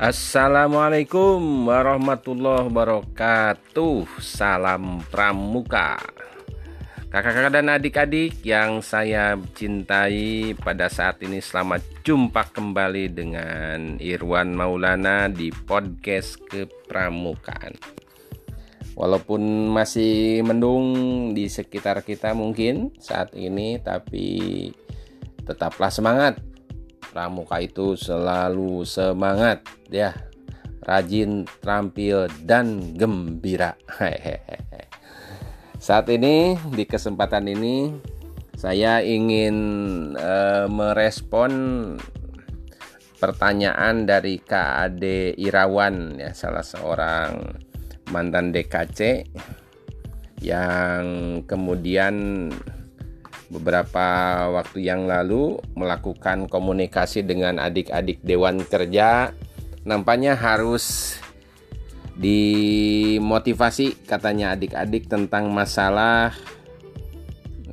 Assalamualaikum warahmatullahi wabarakatuh. Salam Pramuka. Kakak-kakak dan adik-adik yang saya cintai pada saat ini Selamat jumpa kembali dengan Irwan Maulana di podcast kepramukaan. Walaupun masih mendung di sekitar kita mungkin saat ini Tapi tetaplah semangat pramuka itu selalu semangat ya. Rajin terampil dan gembira. Saat ini di kesempatan ini saya ingin uh, merespon pertanyaan dari Kak Ade Irawan ya. Salah seorang mantan DKC yang kemudian beberapa waktu yang lalu melakukan komunikasi dengan adik-adik Dewan Kerja nampaknya harus dimotivasi katanya adik-adik tentang masalah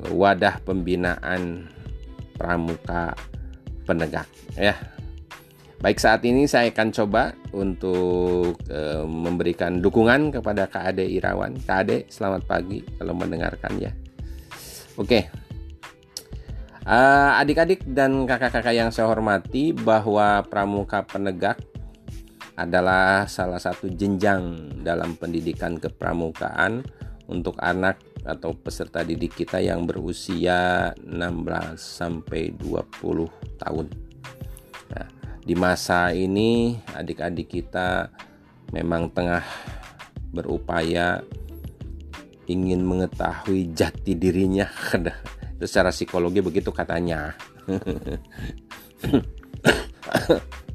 wadah pembinaan pramuka penegak ya. Baik saat ini saya akan coba untuk e, memberikan dukungan kepada Kak Ade Irawan. Kak Ade, selamat pagi kalau mendengarkan ya. Oke. Uh, adik-adik dan kakak-kakak yang saya hormati bahwa pramuka penegak adalah salah satu jenjang dalam pendidikan kepramukaan untuk anak atau peserta didik kita yang berusia 16 sampai 20 tahun. Nah, di masa ini adik-adik kita memang tengah berupaya ingin mengetahui jati dirinya secara psikologi begitu katanya.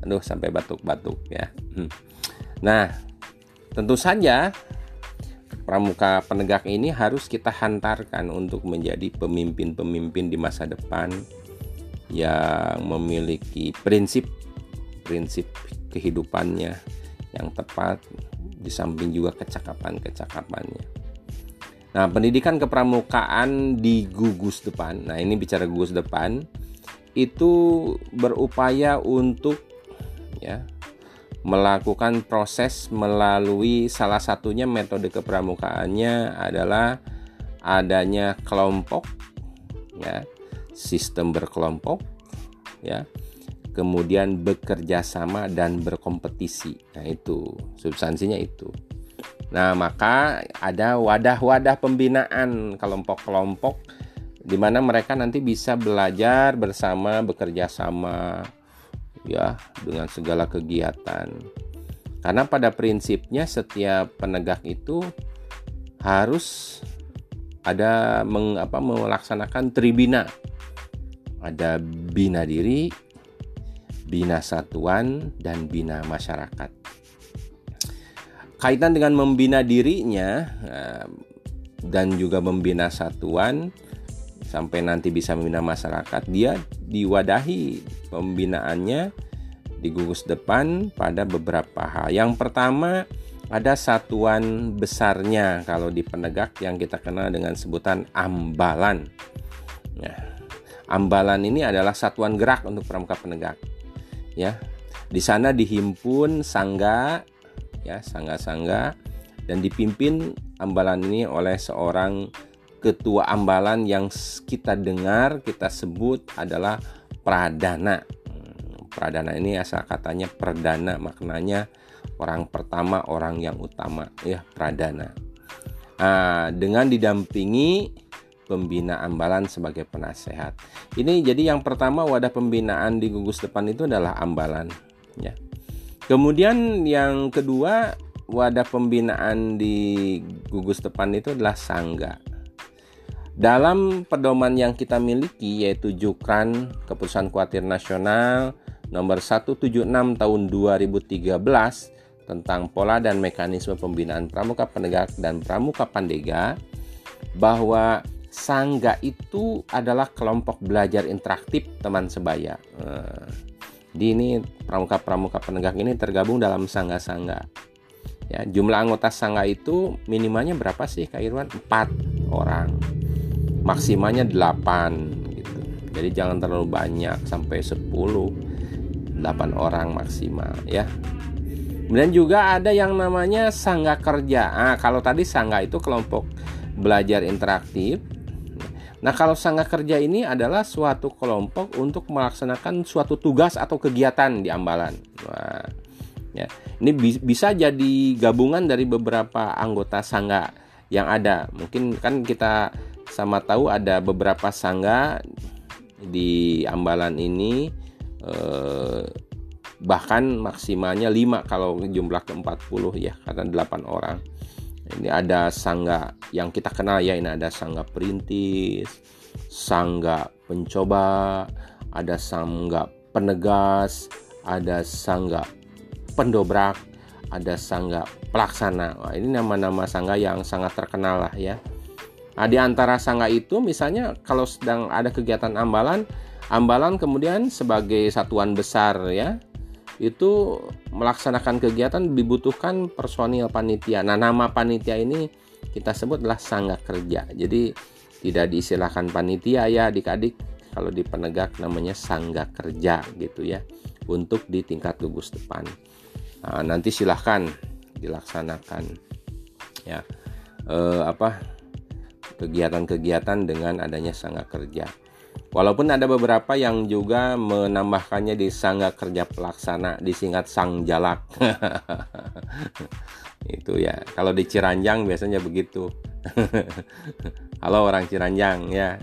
Aduh sampai batuk-batuk ya. Nah tentu saja pramuka penegak ini harus kita hantarkan untuk menjadi pemimpin-pemimpin di masa depan yang memiliki prinsip prinsip kehidupannya yang tepat di samping juga kecakapan-kecakapannya Nah, pendidikan kepramukaan di gugus depan. Nah, ini bicara gugus depan itu berupaya untuk ya melakukan proses melalui salah satunya metode kepramukaannya adalah adanya kelompok ya, sistem berkelompok ya. Kemudian bekerja sama dan berkompetisi. Nah, itu substansinya itu. Nah, maka ada wadah-wadah pembinaan kelompok-kelompok di mana mereka nanti bisa belajar bersama, bekerja sama ya dengan segala kegiatan. Karena pada prinsipnya setiap penegak itu harus ada meng, apa, melaksanakan tribina. Ada bina diri, bina satuan, dan bina masyarakat kaitan dengan membina dirinya eh, dan juga membina satuan sampai nanti bisa membina masyarakat dia diwadahi pembinaannya di gugus depan pada beberapa hal. Yang pertama ada satuan besarnya kalau di penegak yang kita kenal dengan sebutan ambalan. Ya ambalan ini adalah satuan gerak untuk pramuka penegak. Ya di sana dihimpun sangga ya sangga-sangga dan dipimpin ambalan ini oleh seorang ketua ambalan yang kita dengar kita sebut adalah pradana. Hmm, pradana ini asal katanya perdana maknanya orang pertama orang yang utama ya pradana. Nah, dengan didampingi pembina ambalan sebagai penasehat. Ini jadi yang pertama wadah pembinaan di gugus depan itu adalah ambalan ya Kemudian yang kedua wadah pembinaan di gugus depan itu adalah sangga. Dalam pedoman yang kita miliki yaitu Jukran Keputusan Kuatir Nasional nomor 176 tahun 2013 tentang pola dan mekanisme pembinaan pramuka penegak dan pramuka pandega bahwa sangga itu adalah kelompok belajar interaktif teman sebaya. Nah, di ini pramuka-pramuka penegak ini tergabung dalam sangga-sangga. Ya, jumlah anggota sangga itu minimalnya berapa sih Kak Irwan? 4 orang. Maksimalnya 8 gitu. Jadi jangan terlalu banyak sampai 10. 8 orang maksimal ya. Kemudian juga ada yang namanya sangga kerja. Nah, kalau tadi sangga itu kelompok belajar interaktif. Nah, kalau sangga kerja ini adalah suatu kelompok untuk melaksanakan suatu tugas atau kegiatan di Ambalan. Nah, ya. Ini bisa jadi gabungan dari beberapa anggota sangga yang ada. Mungkin kan kita sama tahu ada beberapa sangga di Ambalan ini eh, bahkan maksimalnya 5 kalau jumlah ke 40 ya karena 8 orang ini ada sangga yang kita kenal ya ini ada sangga perintis sangga pencoba ada sangga penegas ada sangga pendobrak ada sangga pelaksana. Wah, ini nama-nama sangga yang sangat terkenal lah ya. Nah di antara sangga itu misalnya kalau sedang ada kegiatan ambalan ambalan kemudian sebagai satuan besar ya itu melaksanakan kegiatan dibutuhkan personil panitia. Nah, nama panitia ini kita sebut adalah sangga kerja. Jadi tidak diistilahkan panitia ya adik-adik kalau di penegak namanya sangga kerja gitu ya untuk di tingkat gugus depan. Nah, nanti silahkan dilaksanakan ya eh, apa kegiatan-kegiatan dengan adanya sangga kerja. Walaupun ada beberapa yang juga menambahkannya di sangga kerja pelaksana disingkat sang jalak. itu ya. Kalau di Ciranjang biasanya begitu. Halo orang Ciranjang ya.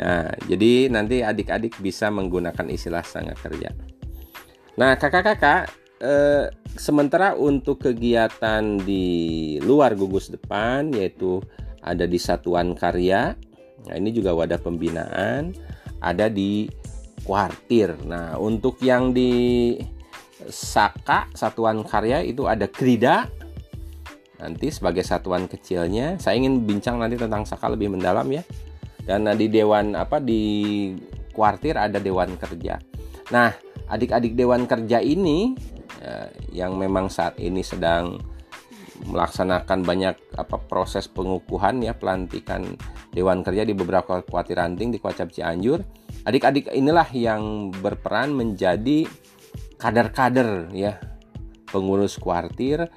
Nah, jadi nanti adik-adik bisa menggunakan istilah sangga kerja. Nah, kakak-kakak, eh, sementara untuk kegiatan di luar gugus depan yaitu ada di satuan karya Nah, ini juga wadah pembinaan ada di kuartir. Nah, untuk yang di Saka satuan karya itu ada Krida. Nanti sebagai satuan kecilnya, saya ingin bincang nanti tentang Saka lebih mendalam ya. Dan di dewan apa di kuartir ada dewan kerja. Nah, adik-adik dewan kerja ini eh, yang memang saat ini sedang melaksanakan banyak apa proses pengukuhan ya pelantikan dewan kerja di beberapa kuartir ranting di Kuacap Cianjur. Adik-adik inilah yang berperan menjadi kader-kader ya pengurus kuartir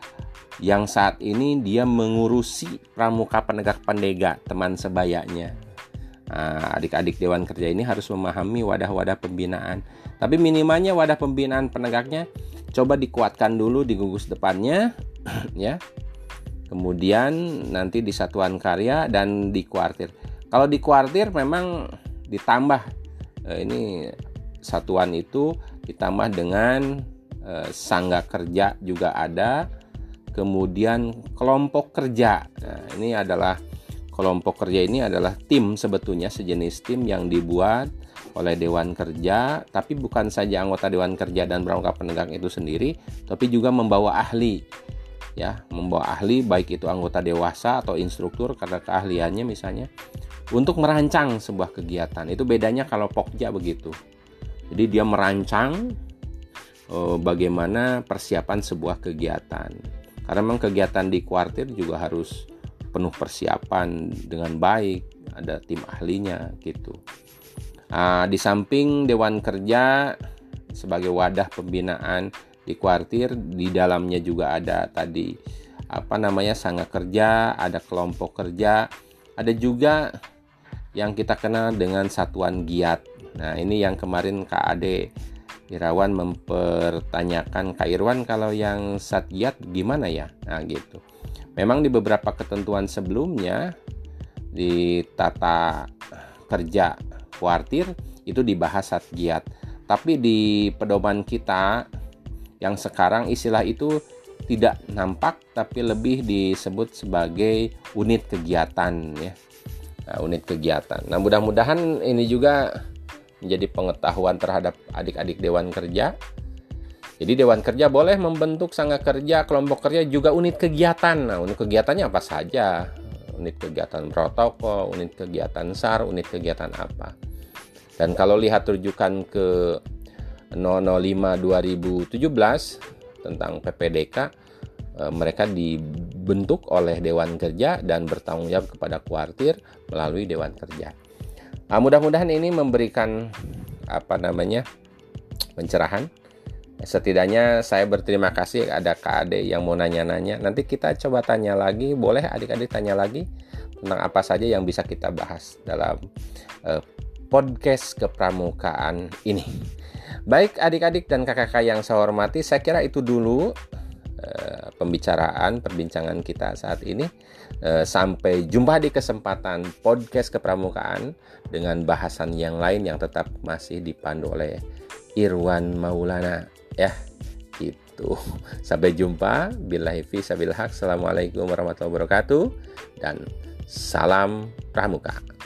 yang saat ini dia mengurusi pramuka penegak pendega teman sebayanya. Nah, adik-adik dewan kerja ini harus memahami wadah-wadah pembinaan. Tapi minimalnya wadah pembinaan penegaknya coba dikuatkan dulu di gugus depannya ya kemudian nanti di satuan karya dan di kuartir. Kalau di kuartir memang ditambah eh, ini satuan itu ditambah dengan eh, sangga kerja juga ada kemudian kelompok kerja. Nah, ini adalah kelompok kerja ini adalah tim sebetulnya sejenis tim yang dibuat oleh Dewan Kerja, tapi bukan saja anggota Dewan Kerja dan perangkat penegak itu sendiri, tapi juga membawa ahli ya membawa ahli baik itu anggota dewasa atau instruktur karena keahliannya misalnya untuk merancang sebuah kegiatan. Itu bedanya kalau pokja begitu. Jadi dia merancang eh, bagaimana persiapan sebuah kegiatan. Karena memang kegiatan di kuartir juga harus penuh persiapan dengan baik ada tim ahlinya gitu. Nah, di samping dewan kerja sebagai wadah pembinaan di kuartir di dalamnya juga ada tadi apa namanya sangga kerja ada kelompok kerja ada juga yang kita kenal dengan satuan giat. Nah ini yang kemarin Kak Ade Irawan mempertanyakan Kak Irwan kalau yang sat giat gimana ya? Nah gitu. Memang di beberapa ketentuan sebelumnya di tata kerja kuartir itu dibahas sat giat. Tapi di pedoman kita yang sekarang istilah itu tidak nampak tapi lebih disebut sebagai unit kegiatan ya. Nah, unit kegiatan. Nah mudah-mudahan ini juga menjadi pengetahuan terhadap adik-adik dewan kerja. Jadi dewan kerja boleh membentuk sangga kerja kelompok kerja juga unit kegiatan. Nah unit kegiatannya apa saja? Unit kegiatan protokol unit kegiatan SAR unit kegiatan apa? Dan kalau lihat rujukan ke 005 2017 tentang PPDK eh, mereka dibentuk oleh Dewan Kerja dan bertanggung jawab kepada kuartir melalui Dewan Kerja. Nah, mudah-mudahan ini memberikan apa namanya pencerahan setidaknya saya berterima kasih ada Kak Ade yang mau nanya-nanya. Nanti kita coba tanya lagi, boleh adik-adik tanya lagi tentang apa saja yang bisa kita bahas dalam uh, podcast kepramukaan ini. Baik adik-adik dan kakak-kakak yang saya hormati, saya kira itu dulu uh, pembicaraan perbincangan kita saat ini. Uh, sampai jumpa di kesempatan podcast kepramukaan dengan bahasan yang lain yang tetap masih dipandu oleh Irwan Maulana ya. Itu. Sampai jumpa. Billahi fi sabil haq assalamualaikum warahmatullahi wabarakatuh. Dan salam pramuka